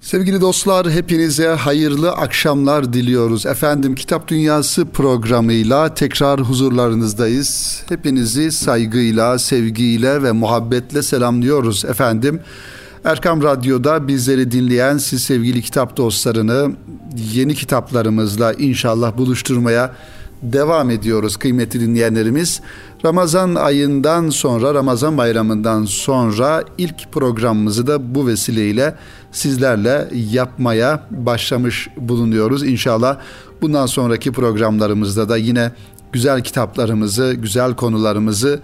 Sevgili dostlar hepinize hayırlı akşamlar diliyoruz. Efendim Kitap Dünyası programıyla tekrar huzurlarınızdayız. Hepinizi saygıyla, sevgiyle ve muhabbetle selamlıyoruz efendim. Erkam Radyo'da bizleri dinleyen siz sevgili kitap dostlarını yeni kitaplarımızla inşallah buluşturmaya devam ediyoruz kıymetli dinleyenlerimiz. Ramazan ayından sonra, Ramazan bayramından sonra ilk programımızı da bu vesileyle sizlerle yapmaya başlamış bulunuyoruz. İnşallah bundan sonraki programlarımızda da yine güzel kitaplarımızı, güzel konularımızı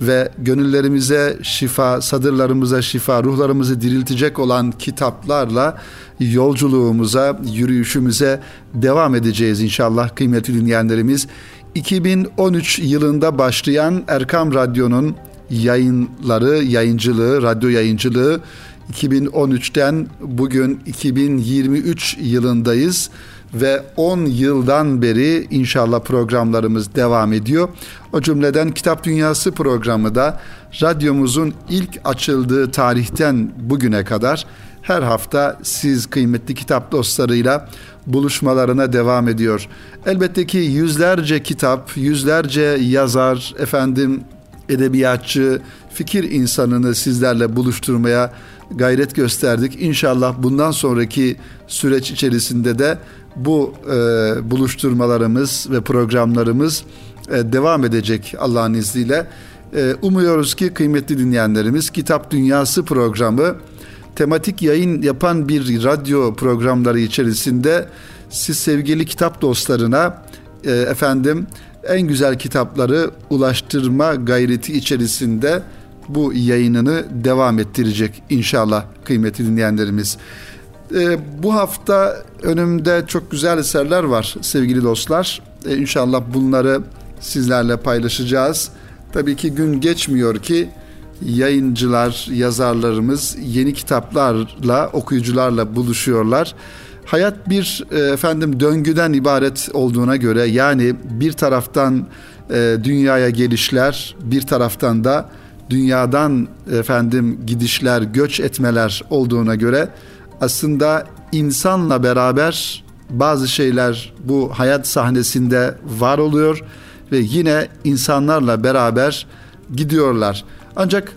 ve gönüllerimize şifa, sadırlarımıza şifa, ruhlarımızı diriltecek olan kitaplarla yolculuğumuza, yürüyüşümüze devam edeceğiz inşallah kıymetli dinleyenlerimiz. 2013 yılında başlayan Erkam Radyo'nun yayınları, yayıncılığı, radyo yayıncılığı 2013'ten bugün 2023 yılındayız ve 10 yıldan beri inşallah programlarımız devam ediyor. O cümleden Kitap Dünyası programı da radyomuzun ilk açıldığı tarihten bugüne kadar her hafta siz kıymetli kitap dostlarıyla buluşmalarına devam ediyor. Elbette ki yüzlerce kitap, yüzlerce yazar, efendim edebiyatçı, fikir insanını sizlerle buluşturmaya gayret gösterdik. İnşallah bundan sonraki süreç içerisinde de bu e, buluşturmalarımız ve programlarımız e, devam edecek Allah'ın izniyle. E, umuyoruz ki kıymetli dinleyenlerimiz Kitap Dünyası programı tematik yayın yapan bir radyo programları içerisinde siz sevgili kitap dostlarına e, efendim en güzel kitapları ulaştırma gayreti içerisinde bu yayınını devam ettirecek inşallah kıymetli dinleyenlerimiz. E, bu hafta önümde çok güzel eserler var sevgili dostlar. E, inşallah bunları sizlerle paylaşacağız. Tabii ki gün geçmiyor ki yayıncılar, yazarlarımız yeni kitaplarla, okuyucularla buluşuyorlar. Hayat bir e, efendim döngüden ibaret olduğuna göre yani bir taraftan e, dünyaya gelişler, bir taraftan da dünyadan efendim gidişler, göç etmeler olduğuna göre aslında insanla beraber bazı şeyler bu hayat sahnesinde var oluyor ve yine insanlarla beraber gidiyorlar. Ancak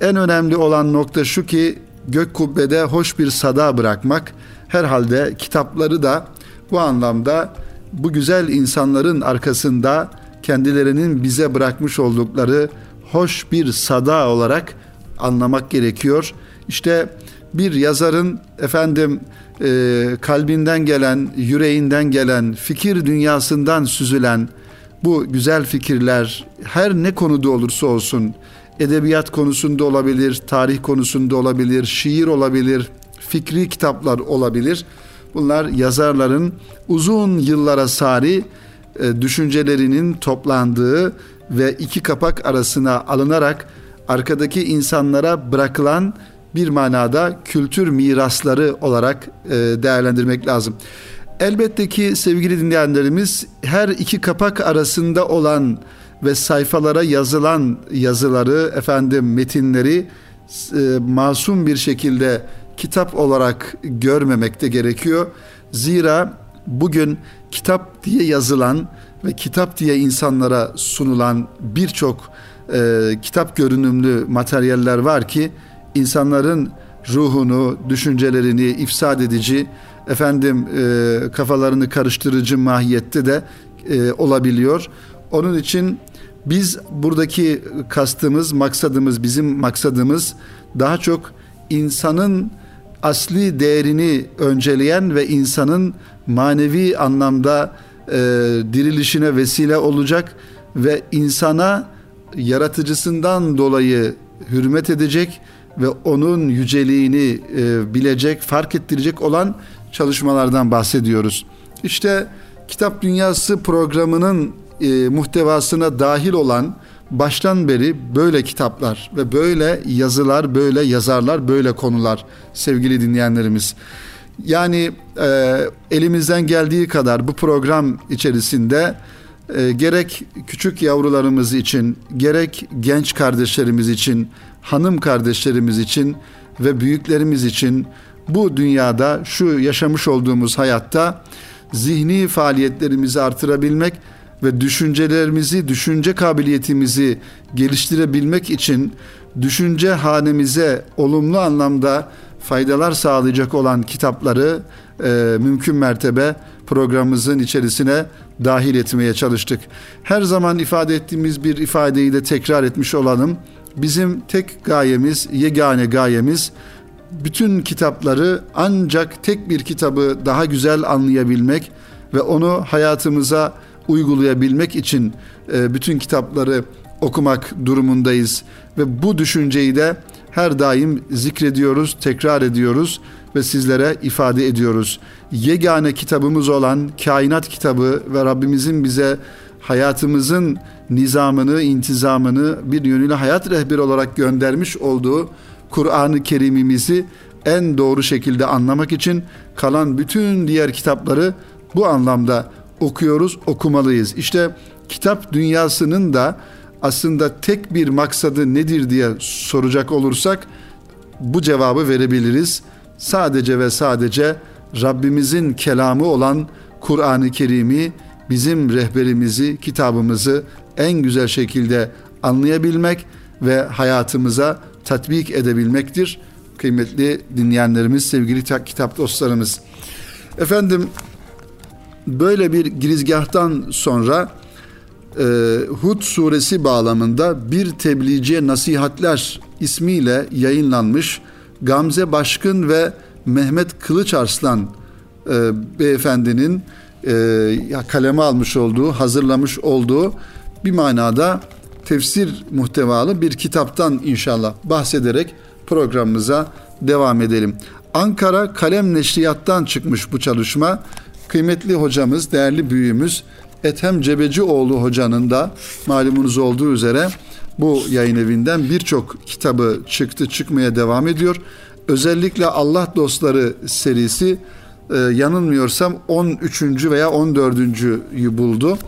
en önemli olan nokta şu ki gök kubbede hoş bir sada bırakmak. Herhalde kitapları da bu anlamda bu güzel insanların arkasında kendilerinin bize bırakmış oldukları hoş bir sada olarak anlamak gerekiyor. İşte bir yazarın efendim e, kalbinden gelen, yüreğinden gelen, fikir dünyasından süzülen bu güzel fikirler her ne konuda olursa olsun edebiyat konusunda olabilir, tarih konusunda olabilir, şiir olabilir, fikri kitaplar olabilir. Bunlar yazarların uzun yıllara sari e, düşüncelerinin toplandığı ve iki kapak arasına alınarak arkadaki insanlara bırakılan bir manada kültür mirasları olarak e, değerlendirmek lazım. Elbette ki sevgili dinleyenlerimiz her iki kapak arasında olan ve sayfalara yazılan yazıları efendim metinleri e, masum bir şekilde kitap olarak görmemekte gerekiyor. Zira bugün kitap diye yazılan ve kitap diye insanlara sunulan birçok e, kitap görünümlü materyaller var ki insanların ruhunu, düşüncelerini ifsad edici, efendim e, kafalarını karıştırıcı mahiyette de e, olabiliyor. Onun için biz buradaki kastımız, maksadımız, bizim maksadımız daha çok insanın asli değerini önceleyen ve insanın manevi anlamda e, dirilişine vesile olacak ve insana yaratıcısından dolayı hürmet edecek ve onun yüceliğini e, bilecek, fark ettirecek olan çalışmalardan bahsediyoruz. İşte Kitap Dünyası programının e, muhtevasına dahil olan baştan beri böyle kitaplar ve böyle yazılar, böyle yazarlar, böyle konular sevgili dinleyenlerimiz. Yani e, elimizden geldiği kadar bu program içerisinde e, gerek küçük yavrularımız için, gerek genç kardeşlerimiz için, hanım kardeşlerimiz için ve büyüklerimiz için bu dünyada şu yaşamış olduğumuz hayatta zihni faaliyetlerimizi artırabilmek ve düşüncelerimizi, düşünce kabiliyetimizi geliştirebilmek için düşünce hanemize olumlu anlamda faydalar sağlayacak olan kitapları e, mümkün mertebe programımızın içerisine dahil etmeye çalıştık. Her zaman ifade ettiğimiz bir ifadeyi de tekrar etmiş olalım. Bizim tek gayemiz, yegane gayemiz bütün kitapları ancak tek bir kitabı daha güzel anlayabilmek ve onu hayatımıza uygulayabilmek için e, bütün kitapları okumak durumundayız ve bu düşünceyi de her daim zikrediyoruz, tekrar ediyoruz ve sizlere ifade ediyoruz. Yegane kitabımız olan kainat kitabı ve Rabbimizin bize hayatımızın nizamını, intizamını bir yönüyle hayat rehberi olarak göndermiş olduğu Kur'an-ı Kerim'imizi en doğru şekilde anlamak için kalan bütün diğer kitapları bu anlamda okuyoruz, okumalıyız. İşte kitap dünyasının da aslında tek bir maksadı nedir diye soracak olursak bu cevabı verebiliriz. Sadece ve sadece Rabbimizin kelamı olan Kur'an-ı Kerim'i bizim rehberimizi, kitabımızı en güzel şekilde anlayabilmek ve hayatımıza tatbik edebilmektir. Kıymetli dinleyenlerimiz, sevgili kitap dostlarımız. Efendim böyle bir girizgahtan sonra e, Hud suresi bağlamında bir tebliğciye nasihatler ismiyle yayınlanmış Gamze Başkın ve Mehmet Kılıç Arslan e, beyefendinin e, kaleme almış olduğu, hazırlamış olduğu bir manada tefsir muhtevalı bir kitaptan inşallah bahsederek programımıza devam edelim. Ankara Kalem Neşriyat'tan çıkmış bu çalışma. Kıymetli hocamız, değerli büyüğümüz Ethem Cebecioğlu hocanın da malumunuz olduğu üzere bu yayın evinden birçok kitabı çıktı, çıkmaya devam ediyor. Özellikle Allah Dostları serisi e, yanılmıyorsam 13. veya 14.'yü buldu.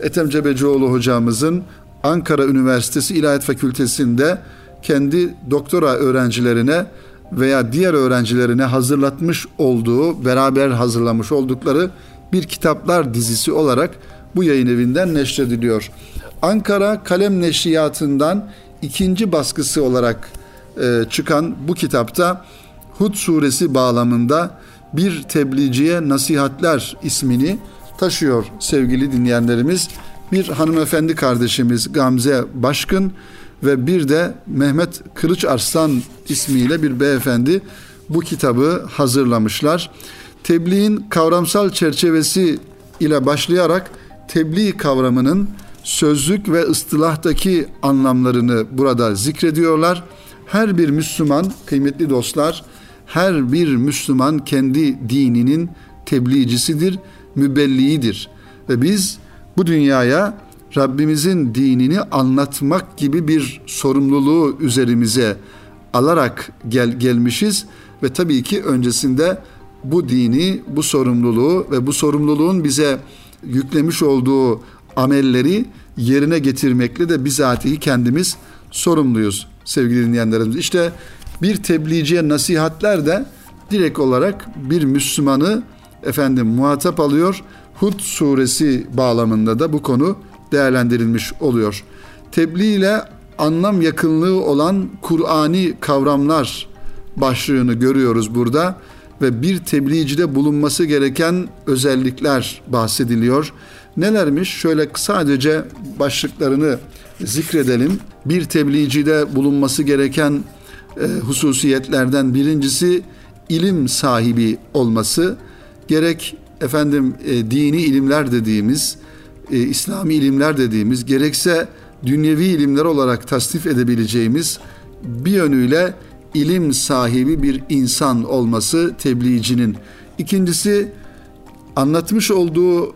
Ethem Cebecioğlu hocamızın Ankara Üniversitesi İlahiyat Fakültesi'nde kendi doktora öğrencilerine veya diğer öğrencilerine hazırlatmış olduğu, beraber hazırlamış oldukları bir kitaplar dizisi olarak bu yayın evinden neşrediliyor. Ankara Kalem Neşriyatı'ndan ikinci baskısı olarak e, çıkan bu kitapta Hud suresi bağlamında bir tebliğciye nasihatler ismini taşıyor sevgili dinleyenlerimiz. Bir hanımefendi kardeşimiz Gamze Başkın ve bir de Mehmet Kılıç Arslan ismiyle bir beyefendi bu kitabı hazırlamışlar. Tebliğin kavramsal çerçevesi ile başlayarak tebliğ kavramının sözlük ve ıstılahtaki anlamlarını burada zikrediyorlar. Her bir Müslüman, kıymetli dostlar, her bir Müslüman kendi dininin tebliğcisidir, mübelliğidir. Ve biz bu dünyaya Rabbimizin dinini anlatmak gibi bir sorumluluğu üzerimize alarak gel gelmişiz ve tabii ki öncesinde bu dini, bu sorumluluğu ve bu sorumluluğun bize yüklemiş olduğu amelleri yerine getirmekle de bizatihi kendimiz sorumluyuz sevgili dinleyenlerimiz. İşte bir tebliğciye nasihatler de direkt olarak bir Müslümanı efendim muhatap alıyor. Hud suresi bağlamında da bu konu değerlendirilmiş oluyor. Tebliğ ile anlam yakınlığı olan Kur'ani kavramlar başlığını görüyoruz burada ve bir tebliğcide bulunması gereken özellikler bahsediliyor. Nelermiş? Şöyle sadece başlıklarını zikredelim. Bir tebliğcide bulunması gereken e, hususiyetlerden birincisi ilim sahibi olması. Gerek efendim e, dini ilimler dediğimiz, e, İslami ilimler dediğimiz, gerekse dünyevi ilimler olarak tasnif edebileceğimiz bir yönüyle ilim sahibi bir insan olması tebliğcinin. İkincisi anlatmış olduğu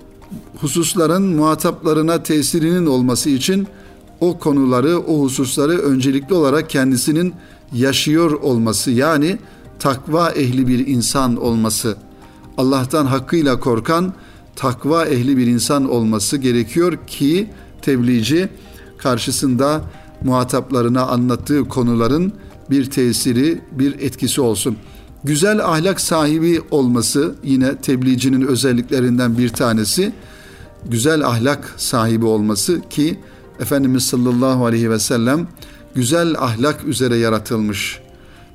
hususların muhataplarına tesirinin olması için o konuları, o hususları öncelikli olarak kendisinin yaşıyor olması yani takva ehli bir insan olması. Allah'tan hakkıyla korkan takva ehli bir insan olması gerekiyor ki tebliğci karşısında muhataplarına anlattığı konuların bir tesiri, bir etkisi olsun. Güzel ahlak sahibi olması yine tebliğcinin özelliklerinden bir tanesi. Güzel ahlak sahibi olması ki Efendimiz sallallahu aleyhi ve sellem güzel ahlak üzere yaratılmış,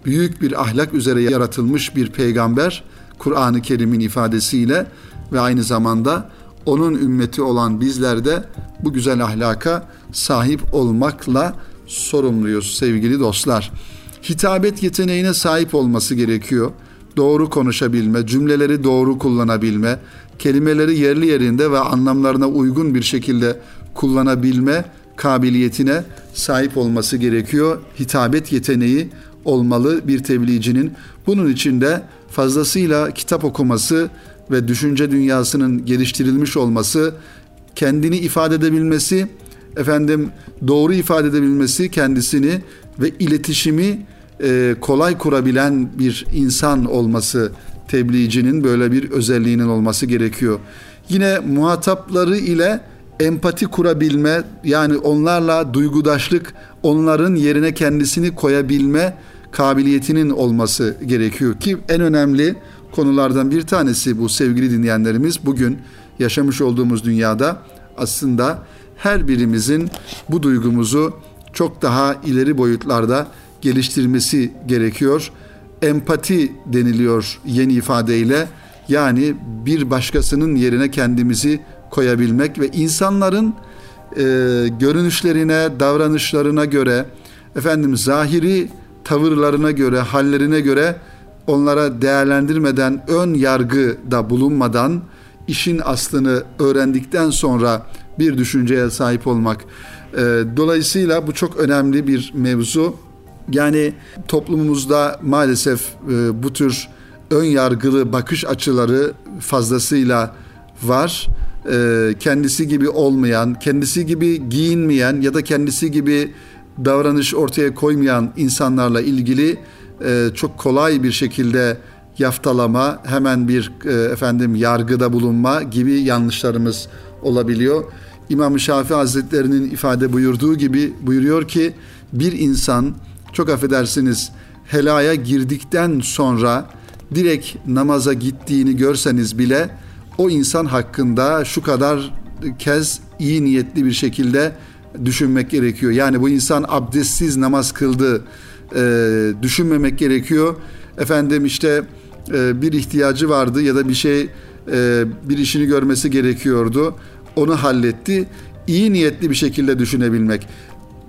büyük bir ahlak üzere yaratılmış bir peygamber Kur'an-ı Kerim'in ifadesiyle ve aynı zamanda onun ümmeti olan bizler de bu güzel ahlaka sahip olmakla sorumluyuz sevgili dostlar. Hitabet yeteneğine sahip olması gerekiyor. Doğru konuşabilme, cümleleri doğru kullanabilme, kelimeleri yerli yerinde ve anlamlarına uygun bir şekilde kullanabilme kabiliyetine sahip olması gerekiyor. Hitabet yeteneği olmalı bir tebliğcinin. Bunun için de fazlasıyla kitap okuması ve düşünce dünyasının geliştirilmiş olması, kendini ifade edebilmesi, efendim doğru ifade edebilmesi kendisini ve iletişimi e, kolay kurabilen bir insan olması tebliğcinin böyle bir özelliğinin olması gerekiyor. Yine muhatapları ile empati kurabilme yani onlarla duygudaşlık, onların yerine kendisini koyabilme kabiliyetinin olması gerekiyor ki en önemli konulardan bir tanesi bu sevgili dinleyenlerimiz bugün yaşamış olduğumuz dünyada aslında her birimizin bu duygumuzu çok daha ileri boyutlarda geliştirmesi gerekiyor. Empati deniliyor yeni ifadeyle. Yani bir başkasının yerine kendimizi koyabilmek ve insanların e, görünüşlerine, davranışlarına göre, efendim zahiri tavırlarına göre, hallerine göre onlara değerlendirmeden, ön yargıda bulunmadan işin aslını öğrendikten sonra bir düşünceye sahip olmak. E, dolayısıyla bu çok önemli bir mevzu. Yani toplumumuzda maalesef e, bu tür ön yargılı bakış açıları fazlasıyla var. E, kendisi gibi olmayan, kendisi gibi giyinmeyen ya da kendisi gibi davranış ortaya koymayan insanlarla ilgili e, çok kolay bir şekilde yaftalama, hemen bir e, efendim yargıda bulunma gibi yanlışlarımız olabiliyor. İmam Şafii Hazretlerinin ifade buyurduğu gibi buyuruyor ki bir insan çok affedersiniz helaya girdikten sonra direkt namaza gittiğini görseniz bile o insan hakkında şu kadar kez iyi niyetli bir şekilde düşünmek gerekiyor. Yani bu insan abdestsiz namaz kıldı e, düşünmemek gerekiyor. Efendim işte e, bir ihtiyacı vardı ya da bir şey e, bir işini görmesi gerekiyordu. Onu halletti. İyi niyetli bir şekilde düşünebilmek.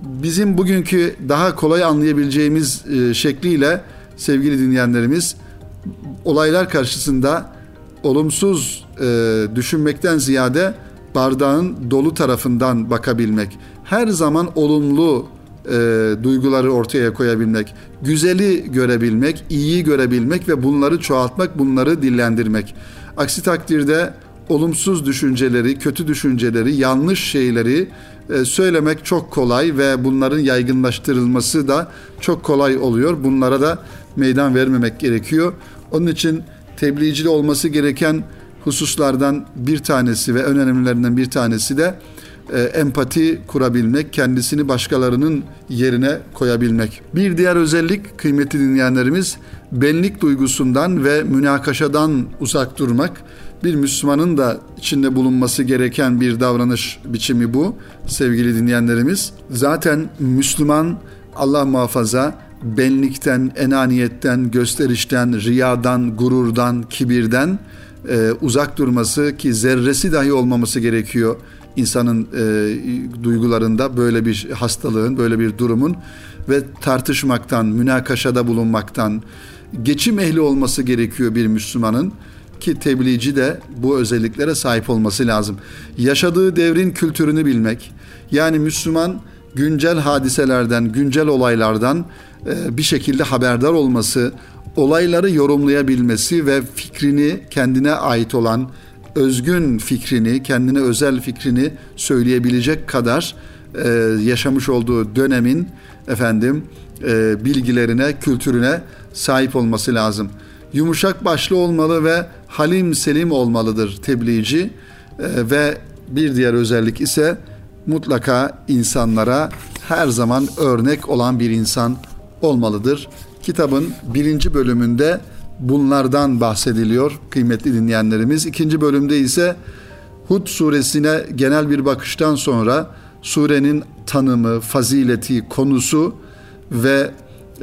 Bizim bugünkü daha kolay anlayabileceğimiz e, şekliyle sevgili dinleyenlerimiz olaylar karşısında olumsuz e, düşünmekten ziyade bardağın dolu tarafından bakabilmek. Her zaman olumlu e, duyguları ortaya koyabilmek, güzeli görebilmek, iyiyi görebilmek ve bunları çoğaltmak, bunları dillendirmek. Aksi takdirde olumsuz düşünceleri, kötü düşünceleri, yanlış şeyleri söylemek çok kolay ve bunların yaygınlaştırılması da çok kolay oluyor. Bunlara da meydan vermemek gerekiyor. Onun için tebliğcili olması gereken hususlardan bir tanesi ve en önemlilerinden bir tanesi de e, empati kurabilmek, kendisini başkalarının yerine koyabilmek. Bir diğer özellik kıymetli dinleyenlerimiz benlik duygusundan ve münakaşadan uzak durmak. Bir Müslümanın da içinde bulunması gereken bir davranış biçimi bu sevgili dinleyenlerimiz. Zaten Müslüman Allah muhafaza benlikten, enaniyetten, gösterişten, riyadan, gururdan, kibirden e, uzak durması ki zerresi dahi olmaması gerekiyor insanın e, duygularında böyle bir hastalığın, böyle bir durumun ve tartışmaktan, münakaşada bulunmaktan geçim ehli olması gerekiyor bir Müslümanın ki tebliğci de bu özelliklere sahip olması lazım. Yaşadığı devrin kültürünü bilmek. Yani Müslüman güncel hadiselerden, güncel olaylardan e, bir şekilde haberdar olması, olayları yorumlayabilmesi ve fikrini kendine ait olan özgün fikrini, kendine özel fikrini söyleyebilecek kadar e, yaşamış olduğu dönemin efendim e, bilgilerine, kültürüne sahip olması lazım. Yumuşak başlı olmalı ve halim selim olmalıdır tebliğci e, ve bir diğer özellik ise mutlaka insanlara her zaman örnek olan bir insan olmalıdır. Kitabın birinci bölümünde bunlardan bahsediliyor kıymetli dinleyenlerimiz. İkinci bölümde ise Hud suresine genel bir bakıştan sonra surenin tanımı, fazileti, konusu ve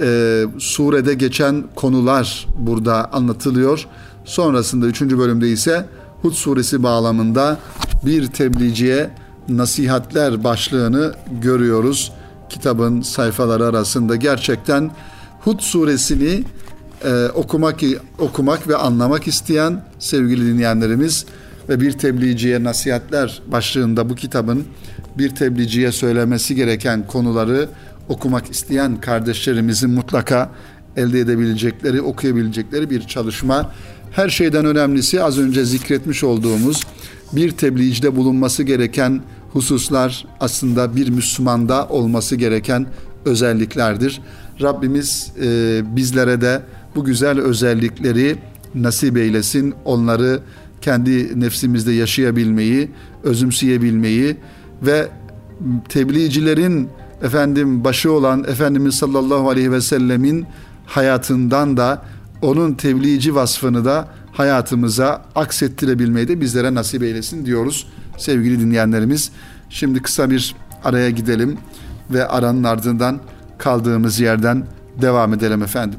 e, surede geçen konular burada anlatılıyor. Sonrasında üçüncü bölümde ise Hud suresi bağlamında bir tebliğciye nasihatler başlığını görüyoruz. Kitabın sayfaları arasında gerçekten Hud suresini e, okumak okumak ve anlamak isteyen sevgili dinleyenlerimiz ve bir tebliğciye nasihatler başlığında bu kitabın bir tebliğciye söylemesi gereken konuları okumak isteyen kardeşlerimizin mutlaka elde edebilecekleri, okuyabilecekleri bir çalışma. Her şeyden önemlisi az önce zikretmiş olduğumuz bir tebliğcide bulunması gereken hususlar aslında bir Müslümanda olması gereken özelliklerdir. Rabbimiz e, bizlere de bu güzel özellikleri nasip eylesin. Onları kendi nefsimizde yaşayabilmeyi, özümseyebilmeyi ve tebliğcilerin efendim başı olan Efendimiz sallallahu aleyhi ve sellemin hayatından da onun tebliğci vasfını da hayatımıza aksettirebilmeyi de bizlere nasip eylesin diyoruz sevgili dinleyenlerimiz. Şimdi kısa bir araya gidelim ve aranın ardından kaldığımız yerden devam edelim efendim.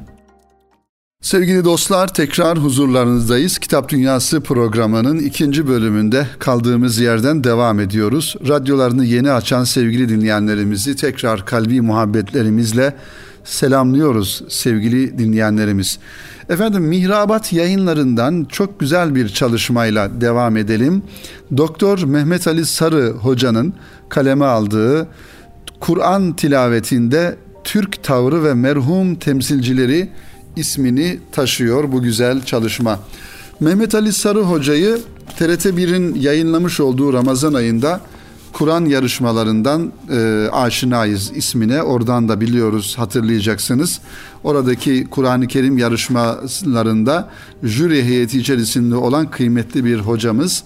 Sevgili dostlar tekrar huzurlarınızdayız. Kitap Dünyası programının ikinci bölümünde kaldığımız yerden devam ediyoruz. Radyolarını yeni açan sevgili dinleyenlerimizi tekrar kalbi muhabbetlerimizle selamlıyoruz sevgili dinleyenlerimiz. Efendim Mihrabat yayınlarından çok güzel bir çalışmayla devam edelim. Doktor Mehmet Ali Sarı hocanın kaleme aldığı Kur'an tilavetinde Türk tavrı ve merhum temsilcileri ismini taşıyor bu güzel çalışma. Mehmet Ali Sarı Hoca'yı TRT1'in yayınlamış olduğu Ramazan ayında Kur'an yarışmalarından e, aşinayız ismine. Oradan da biliyoruz hatırlayacaksınız. Oradaki Kur'an-ı Kerim yarışmalarında jüri heyeti içerisinde olan kıymetli bir hocamız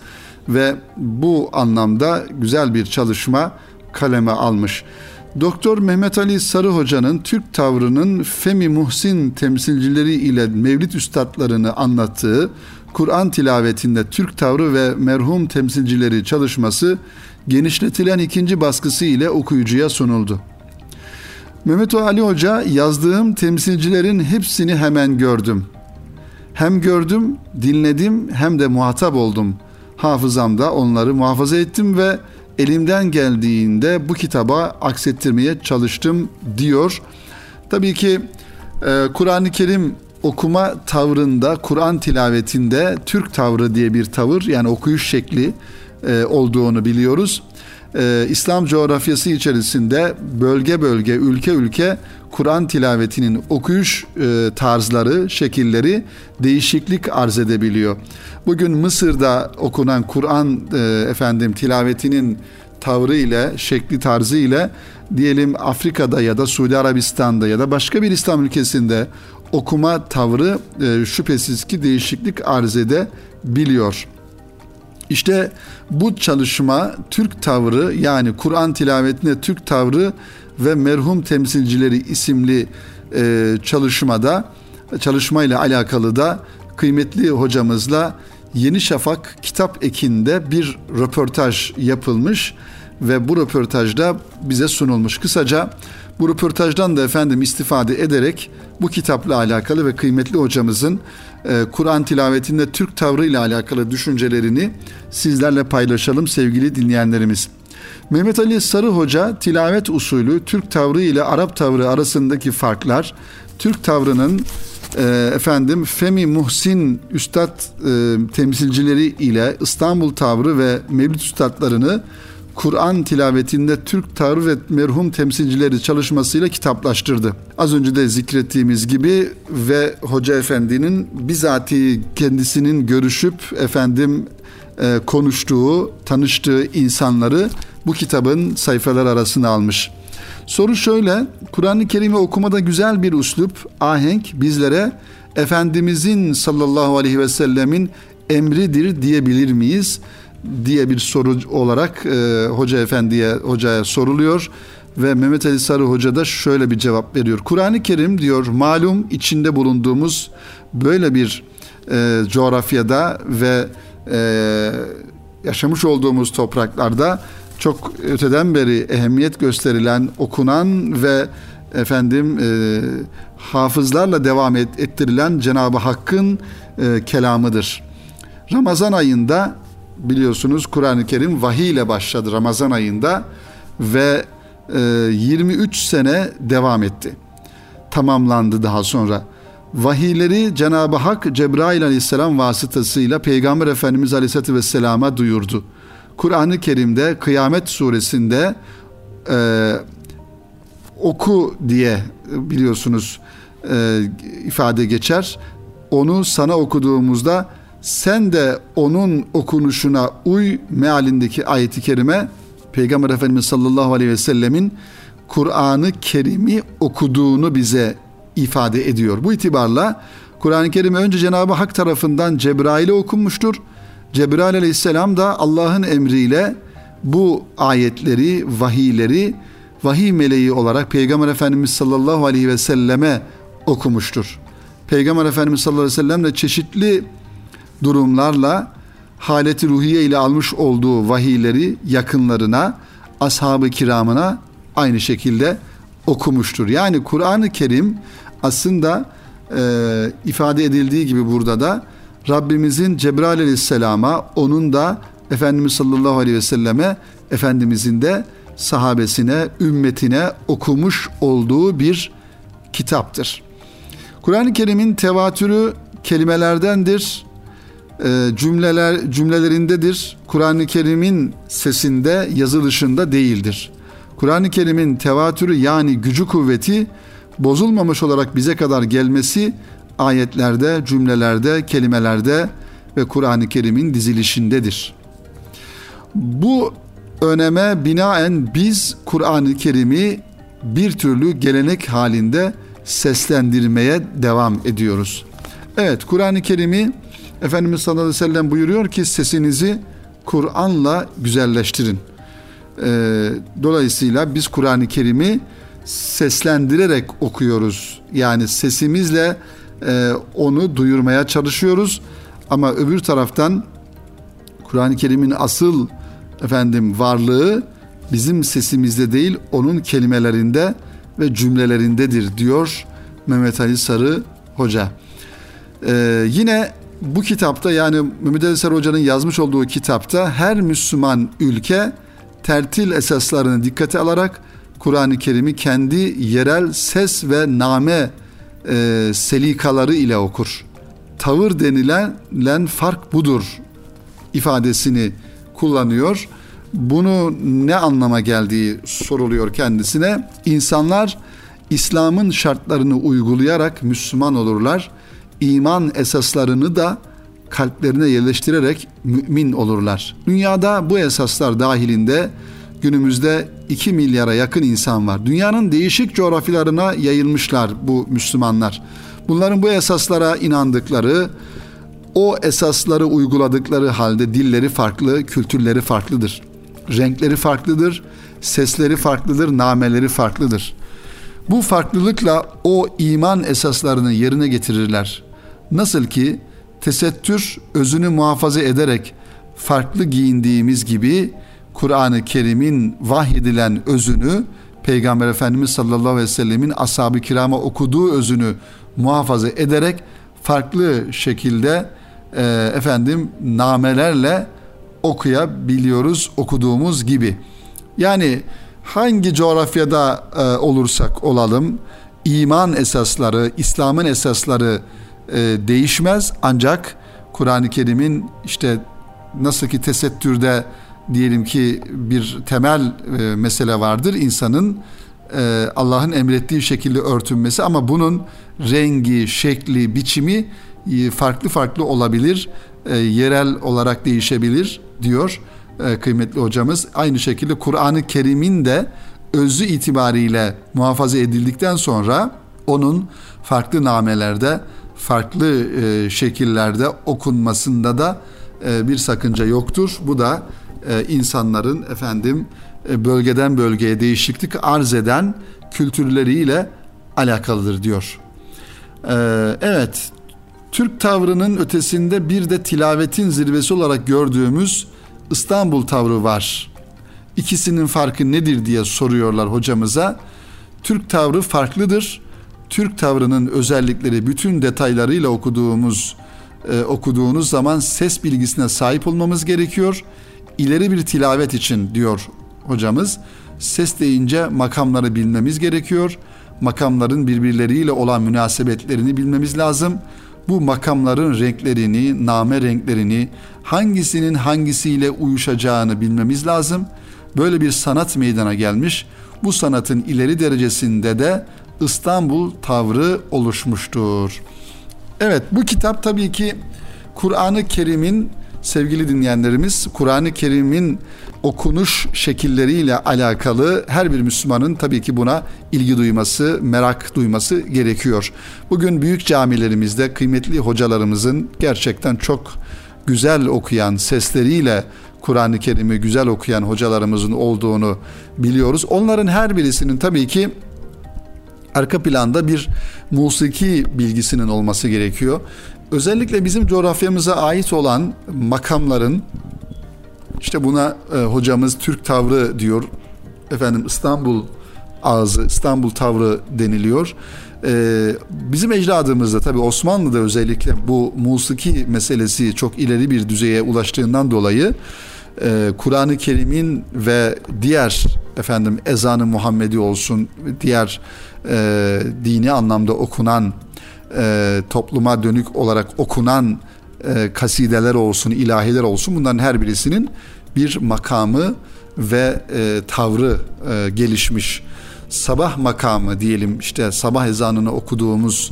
ve bu anlamda güzel bir çalışma kaleme almış. Doktor Mehmet Ali Sarı Hoca'nın Türk tavrının Femi Muhsin temsilcileri ile Mevlid üstadlarını anlattığı Kur'an tilavetinde Türk tavrı ve merhum temsilcileri çalışması genişletilen ikinci baskısı ile okuyucuya sunuldu. Mehmet Ali Hoca yazdığım temsilcilerin hepsini hemen gördüm. Hem gördüm, dinledim hem de muhatap oldum. Hafızamda onları muhafaza ettim ve elimden geldiğinde bu kitaba aksettirmeye çalıştım diyor. Tabii ki e, Kur'an-ı Kerim okuma tavrında, Kur'an tilavetinde Türk tavrı diye bir tavır yani okuyuş şekli e, olduğunu biliyoruz. E, İslam coğrafyası içerisinde bölge bölge, ülke ülke Kur'an tilavetinin okuyuş e, tarzları, şekilleri değişiklik arz edebiliyor. Bugün Mısır'da okunan Kur'an e, efendim tilavetinin tavrı ile, şekli tarzı ile diyelim Afrika'da ya da Suudi Arabistan'da ya da başka bir İslam ülkesinde okuma tavrı e, şüphesiz ki değişiklik arz edebiliyor. İşte bu çalışma Türk tavrı yani Kur'an tilavetinde Türk tavrı ve merhum temsilcileri isimli e, çalışmada çalışmayla alakalı da kıymetli hocamızla Yeni Şafak kitap ekinde bir röportaj yapılmış ve bu röportajda bize sunulmuş. Kısaca bu röportajdan da efendim istifade ederek bu kitapla alakalı ve kıymetli hocamızın Kur'an tilavetinde Türk tavrı ile alakalı düşüncelerini sizlerle paylaşalım sevgili dinleyenlerimiz. Mehmet Ali Sarı Hoca tilavet usulü Türk tavrı ile Arap tavrı arasındaki farklar, Türk tavrının e, efendim Femi Muhsin Üstad e, temsilcileri ile İstanbul tavrı ve Mevlid üstadlarını Kur'an tilavetinde Türk tavrı ve merhum temsilcileri çalışmasıyla kitaplaştırdı. Az önce de zikrettiğimiz gibi ve Hoca Efendi'nin bizatihi kendisinin görüşüp efendim e, konuştuğu, tanıştığı insanları bu kitabın sayfalar arasına almış. Soru şöyle, Kur'an-ı Kerim'i okumada güzel bir uslup, ahenk bizlere Efendimizin sallallahu aleyhi ve sellemin emridir diyebilir miyiz? Diye bir soru olarak e, hoca efendiye hocaya soruluyor Ve Mehmet Ali Sarı Hoca da şöyle bir cevap veriyor. Kur'an-ı Kerim diyor malum içinde bulunduğumuz böyle bir e, coğrafyada ve e, yaşamış olduğumuz topraklarda çok öteden beri ehemmiyet gösterilen, okunan ve efendim e, hafızlarla devam et, ettirilen Cenab-ı Hakk'ın e, kelamıdır. Ramazan ayında biliyorsunuz Kur'an-ı Kerim vahiy ile başladı Ramazan ayında ve e, 23 sene devam etti. Tamamlandı daha sonra. Vahiyleri Cenab-ı Hak Cebrail aleyhisselam vasıtasıyla Peygamber Efendimiz aleyhisselatü vesselama duyurdu. Kur'an-ı Kerim'de Kıyamet suresinde e, oku diye biliyorsunuz e, ifade geçer. Onu sana okuduğumuzda sen de onun okunuşuna uy mealindeki ayeti kerime Peygamber Efendimiz sallallahu aleyhi ve sellemin Kur'an-ı Kerim'i okuduğunu bize ifade ediyor. Bu itibarla Kur'an-ı Kerim önce Cenab-ı Hak tarafından Cebrail'e okunmuştur. Cebrail aleyhisselam da Allah'ın emriyle bu ayetleri, vahiyleri vahiy meleği olarak Peygamber Efendimiz sallallahu aleyhi ve selleme okumuştur. Peygamber Efendimiz sallallahu aleyhi ve sellem de çeşitli durumlarla haleti ruhiye ile almış olduğu vahiyleri yakınlarına, ashab-ı kiramına aynı şekilde okumuştur. Yani Kur'an-ı Kerim aslında e, ifade edildiği gibi burada da Rabbimizin Cebrail aleyhisselama onun da Efendimiz sallallahu aleyhi ve selleme Efendimizin de sahabesine, ümmetine okumuş olduğu bir kitaptır. Kur'an-ı Kerim'in tevatürü kelimelerdendir, e, cümleler cümlelerindedir. Kur'an-ı Kerim'in sesinde, yazılışında değildir. Kur'an-ı Kerim'in tevatürü yani gücü kuvveti bozulmamış olarak bize kadar gelmesi ayetlerde, cümlelerde, kelimelerde ve Kur'an-ı Kerim'in dizilişindedir. Bu öneme binaen biz Kur'an-ı Kerim'i bir türlü gelenek halinde seslendirmeye devam ediyoruz. Evet Kur'an-ı Kerim'i Efendimiz sallallahu aleyhi ve sellem buyuruyor ki sesinizi Kur'an'la güzelleştirin. Ee, dolayısıyla biz Kur'an-ı Kerim'i seslendirerek okuyoruz. Yani sesimizle e, onu duyurmaya çalışıyoruz. Ama öbür taraftan Kur'an-ı Kerim'in asıl efendim varlığı bizim sesimizde değil onun kelimelerinde ve cümlelerindedir diyor Mehmet Ali Sarı Hoca. Ee, yine bu kitapta yani Sarı Hoca'nın yazmış olduğu kitapta her Müslüman ülke tertil esaslarını dikkate alarak Kur'an-ı Kerim'i kendi yerel ses ve name e, selikaları ile okur. Tavır denilen fark budur ifadesini kullanıyor. Bunu ne anlama geldiği soruluyor kendisine. İnsanlar İslam'ın şartlarını uygulayarak Müslüman olurlar. İman esaslarını da kalplerine yerleştirerek mümin olurlar. Dünyada bu esaslar dahilinde günümüzde 2 milyara yakın insan var. Dünyanın değişik coğrafyalarına yayılmışlar bu Müslümanlar. Bunların bu esaslara inandıkları, o esasları uyguladıkları halde dilleri farklı, kültürleri farklıdır. Renkleri farklıdır, sesleri farklıdır, nameleri farklıdır. Bu farklılıkla o iman esaslarını yerine getirirler. Nasıl ki tesettür özünü muhafaza ederek farklı giyindiğimiz gibi Kur'an-ı Kerim'in vahyedilen özünü Peygamber Efendimiz sallallahu aleyhi ve sellemin ashab-ı kirama okuduğu özünü muhafaza ederek farklı şekilde e, efendim namelerle okuyabiliyoruz okuduğumuz gibi. Yani hangi coğrafyada e, olursak olalım iman esasları, İslam'ın esasları e, değişmez ancak Kur'an-ı Kerim'in işte nasıl ki tesettürde diyelim ki bir temel e, mesele vardır insanın e, Allah'ın emrettiği şekilde örtünmesi ama bunun rengi, şekli, biçimi e, farklı farklı olabilir, e, yerel olarak değişebilir diyor e, kıymetli hocamız. Aynı şekilde Kur'an-ı Kerim'in de özü itibariyle muhafaza edildikten sonra onun farklı namelerde, farklı e, şekillerde okunmasında da e, bir sakınca yoktur. Bu da e, insanların efendim e, bölgeden bölgeye değişiklik arz eden kültürleriyle alakalıdır diyor. Ee, evet, Türk tavrının ötesinde bir de tilavetin zirvesi olarak gördüğümüz İstanbul tavrı var. İkisinin farkı nedir diye soruyorlar hocamıza. Türk tavrı farklıdır. Türk tavrının özellikleri bütün detaylarıyla okuduğumuz e, okuduğunuz zaman ses bilgisine sahip olmamız gerekiyor. İleri bir tilavet için diyor hocamız. Ses deyince makamları bilmemiz gerekiyor. Makamların birbirleriyle olan münasebetlerini bilmemiz lazım. Bu makamların renklerini, name renklerini, hangisinin hangisiyle uyuşacağını bilmemiz lazım. Böyle bir sanat meydana gelmiş. Bu sanatın ileri derecesinde de İstanbul tavrı oluşmuştur. Evet bu kitap tabii ki Kur'an-ı Kerim'in sevgili dinleyenlerimiz Kur'an-ı Kerim'in okunuş şekilleriyle alakalı her bir Müslümanın tabii ki buna ilgi duyması, merak duyması gerekiyor. Bugün büyük camilerimizde kıymetli hocalarımızın gerçekten çok güzel okuyan sesleriyle Kur'an-ı Kerim'i güzel okuyan hocalarımızın olduğunu biliyoruz. Onların her birisinin tabii ki arka planda bir musiki bilgisinin olması gerekiyor. Özellikle bizim coğrafyamıza ait olan makamların işte buna e, hocamız Türk tavrı diyor. Efendim İstanbul ağzı, İstanbul tavrı deniliyor. Ee, bizim ecdadımızda tabi Osmanlı'da özellikle bu musiki meselesi çok ileri bir düzeye ulaştığından dolayı e, Kur'an-ı Kerim'in ve diğer efendim ezanı Muhammedi olsun diğer e, dini anlamda okunan e, topluma dönük olarak okunan e, kasideler olsun, ilahiler olsun bunların her birisinin bir makamı ve e, tavrı e, gelişmiş. Sabah makamı diyelim işte sabah ezanını okuduğumuz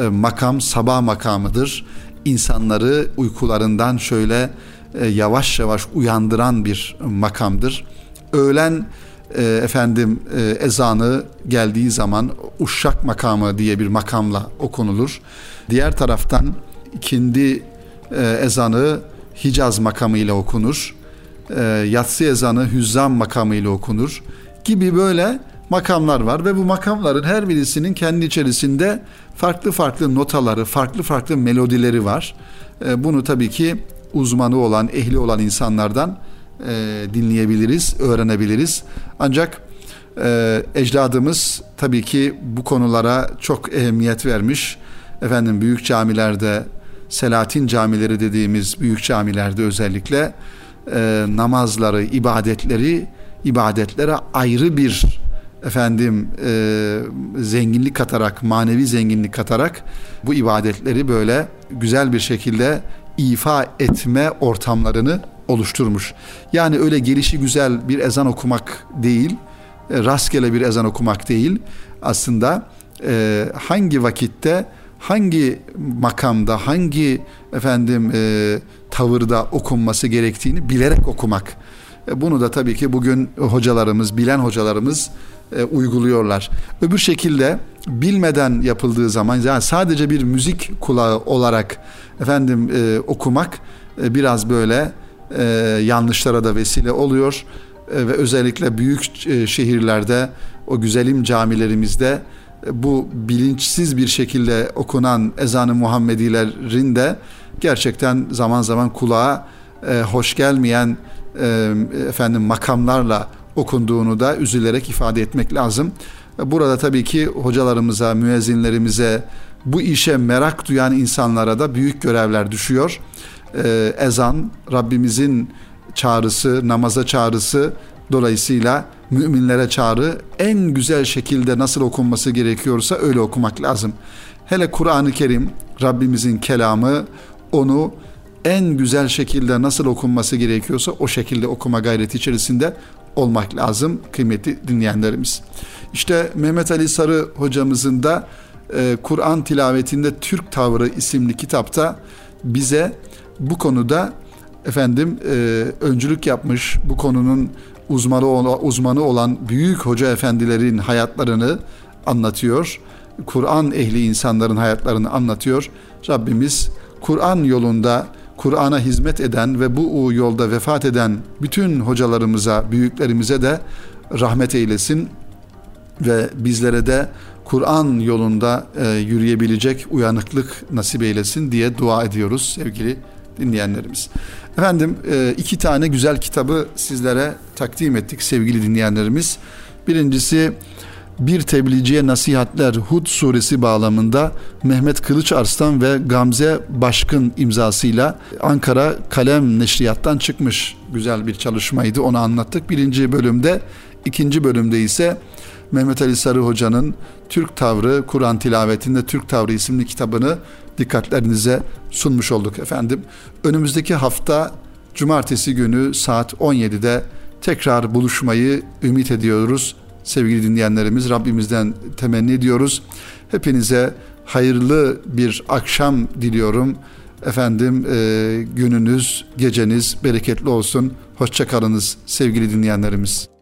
e, makam sabah makamıdır. İnsanları uykularından şöyle yavaş yavaş uyandıran bir makamdır. Öğlen e, efendim e, ezanı geldiği zaman uşak makamı diye bir makamla okunulur. Diğer taraftan ikindi e, ezanı Hicaz makamı ile okunur. E, yatsı ezanı Hüzzam makamı ile okunur gibi böyle makamlar var ve bu makamların her birisinin kendi içerisinde farklı farklı notaları, farklı farklı melodileri var. E, bunu tabii ki uzmanı olan, ehli olan insanlardan e, dinleyebiliriz, öğrenebiliriz. Ancak e, ecdadımız tabii ki bu konulara çok ehemmiyet vermiş. Efendim büyük camilerde, Selatin camileri dediğimiz büyük camilerde özellikle e, namazları, ibadetleri, ibadetlere ayrı bir efendim e, zenginlik katarak, manevi zenginlik katarak bu ibadetleri böyle güzel bir şekilde ifa etme ortamlarını oluşturmuş. Yani öyle gelişi güzel bir ezan okumak değil, e, rastgele bir ezan okumak değil. Aslında e, hangi vakitte, hangi makamda, hangi efendim e, tavırda okunması gerektiğini bilerek okumak. E, bunu da tabii ki bugün hocalarımız, bilen hocalarımız e, uyguluyorlar. Öbür şekilde bilmeden yapıldığı zaman yani sadece bir müzik kulağı olarak efendim e, okumak e, biraz böyle e, yanlışlara da vesile oluyor e, ve özellikle büyük e, şehirlerde o güzelim camilerimizde e, bu bilinçsiz bir şekilde okunan ezanı Muhammedilerin de gerçekten zaman zaman kulağa e, hoş gelmeyen e, efendim makamlarla okunduğunu da üzülerek ifade etmek lazım. Burada tabii ki hocalarımıza, müezzinlerimize, bu işe merak duyan insanlara da büyük görevler düşüyor. Ee, ezan Rabbimizin çağrısı, namaza çağrısı dolayısıyla müminlere çağrı en güzel şekilde nasıl okunması gerekiyorsa öyle okumak lazım. Hele Kur'an-ı Kerim Rabbimizin kelamı onu en güzel şekilde nasıl okunması gerekiyorsa o şekilde okuma gayreti içerisinde olmak lazım kıymetli dinleyenlerimiz. İşte Mehmet Ali Sarı hocamızın da e, Kur'an tilavetinde Türk Tavrı isimli kitapta bize bu konuda efendim e, öncülük yapmış bu konunun uzmanı uzmanı olan büyük hoca efendilerin hayatlarını anlatıyor. Kur'an ehli insanların hayatlarını anlatıyor. Rabbimiz Kur'an yolunda Kur'an'a hizmet eden ve bu yolda vefat eden bütün hocalarımıza, büyüklerimize de rahmet eylesin ve bizlere de Kur'an yolunda e, yürüyebilecek uyanıklık nasip eylesin diye dua ediyoruz sevgili dinleyenlerimiz. Efendim e, iki tane güzel kitabı sizlere takdim ettik sevgili dinleyenlerimiz. Birincisi bir tebliğciye nasihatler Hud suresi bağlamında Mehmet Kılıç Arslan ve Gamze Başkın imzasıyla Ankara Kalem Neşriyat'tan çıkmış güzel bir çalışmaydı onu anlattık birinci bölümde ikinci bölümde ise Mehmet Ali Sarı Hoca'nın Türk Tavrı Kur'an tilavetinde Türk Tavrı isimli kitabını dikkatlerinize sunmuş olduk efendim. Önümüzdeki hafta cumartesi günü saat 17'de tekrar buluşmayı ümit ediyoruz. Sevgili dinleyenlerimiz Rabbimizden temenni ediyoruz. Hepinize hayırlı bir akşam diliyorum. Efendim e, gününüz, geceniz bereketli olsun. Hoşçakalınız sevgili dinleyenlerimiz.